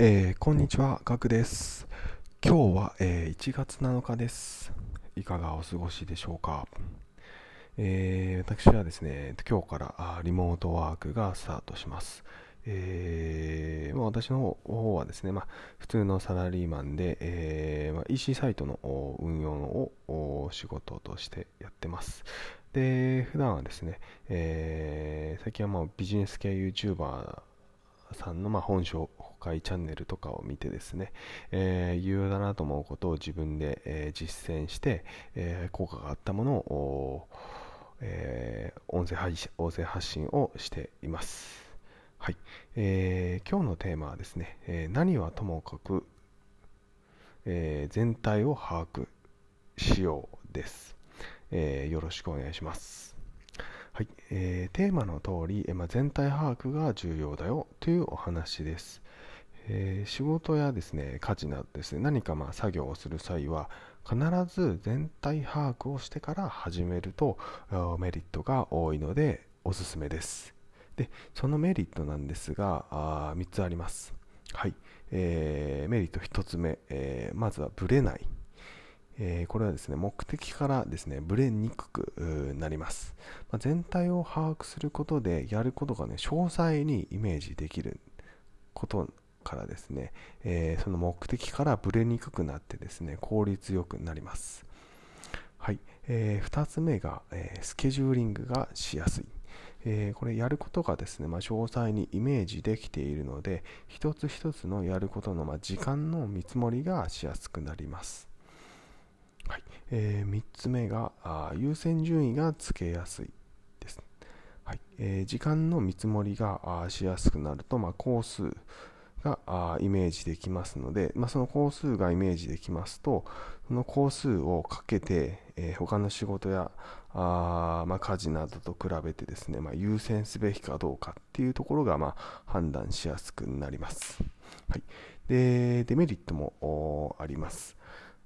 えー、こんにちは、ガクです。今日は、えー、1月7日です。いかがお過ごしでしょうか。えー、私はですね、今日からリモートワークがスタートします。えーまあ、私の方はですね、まあ、普通のサラリーマンで、えーまあ、EC サイトの運用を仕事としてやってます。で、普段はですね、えー、最近はまあビジネス系 YouTuber さんのま本紹介チャンネルとかを見てですね、えー、有用だなと思うことを自分で、えー、実践して、えー、効果があったものを、え音声配信音声発信をしています。はい、えー今日のテーマはですね、え何はともかく、え全体を把握しようです、えよろしくお願いします。はい、えー、テーマの通り、えま、全体把握が重要だよというお話です。えー、仕事やですね家事などですね何かまあ作業をする際は必ず全体把握をしてから始めるとメリットが多いのでおすすめです。でそのメリットなんですがあ3つあります。はい、えー、メリット1つ目、えー、まずはブレない。えー、これはですね目的からですねブレにくくなります、まあ、全体を把握することでやることがね詳細にイメージできることからですね、えー、その目的からブレにくくなってですね効率よくなります。はい、えー、2つ目が、えスケジューリングがしやすい。えー、これやることがですね、まあ、詳細にイメージできているので一つ一つのやることの、まあ、時間の見積もりがしやすくなります。はいえー、3つ目があ優先順位がつけやすいです、はいえー、時間の見積もりがあしやすくなると、まあ、工数があイメージできますので、まあ、その工数がイメージできますとその工数をかけて、えー、他の仕事やあ、まあ、家事などと比べてですね、まあ、優先すべきかどうかっていうところが、まあ、判断しやすくなります、はい、でデメリットもあります。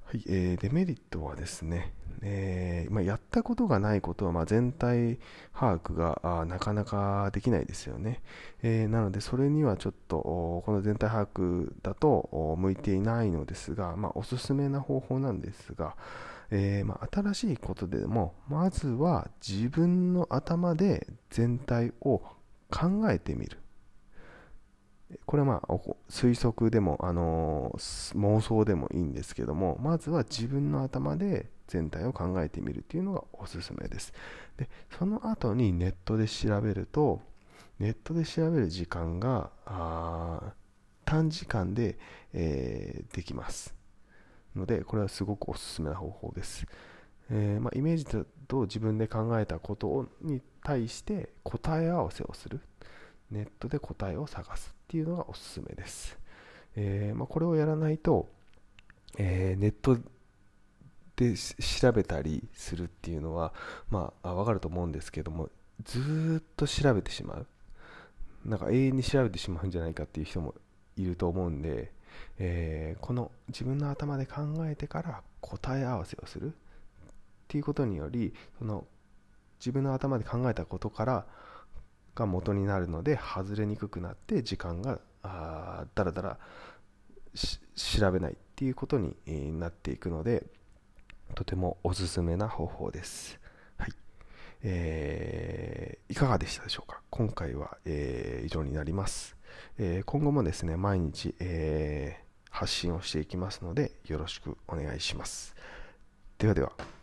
はい。えー、デメリットはですね、えーまあ、やったことがないことはま全体把握があなかなかできないですよね、えー、なのでそれにはちょっとこの全体把握だと向いていないのですが、まあ、おすすめな方法なんですが、えーまあ、新しいことでもまずは自分の頭で全体を考えてみる。これはまあ推測でも、あの妄想でもいいんですけどもまずは自分の頭で全体を考えてみるっていうのがおすすめです。でその後にネットで調べるとネットで調べる時間が短時間で、えー、できますのでこれはすごくおすすめな方法です、えー、まあ、イメージと自分で考えたことに対して答え合わせをする。ネットで答えを探すっていうのがおすすめです。えー、まあ、これをやらないと、えー、ネットで調べたりするっていうのは、まあ、わかると思うんですけども、ずっと調べてしまう。なんか永遠に調べてしまうんじゃないかっていう人もいると思うんで、えー、この自分の頭で考えてから答え合わせをするっていうことにより、その自分の頭で考えたことからが元になるので外れにくくなって時間がだらだら調べないっていうことになっていくのでとてもおすすめな方法です。はいえー、いかがでしたでしょうか？今回は、えー、以上になります。えー、今後もですね、毎日、えー、発信をしていきますので、よろしくお願いします。ではでは。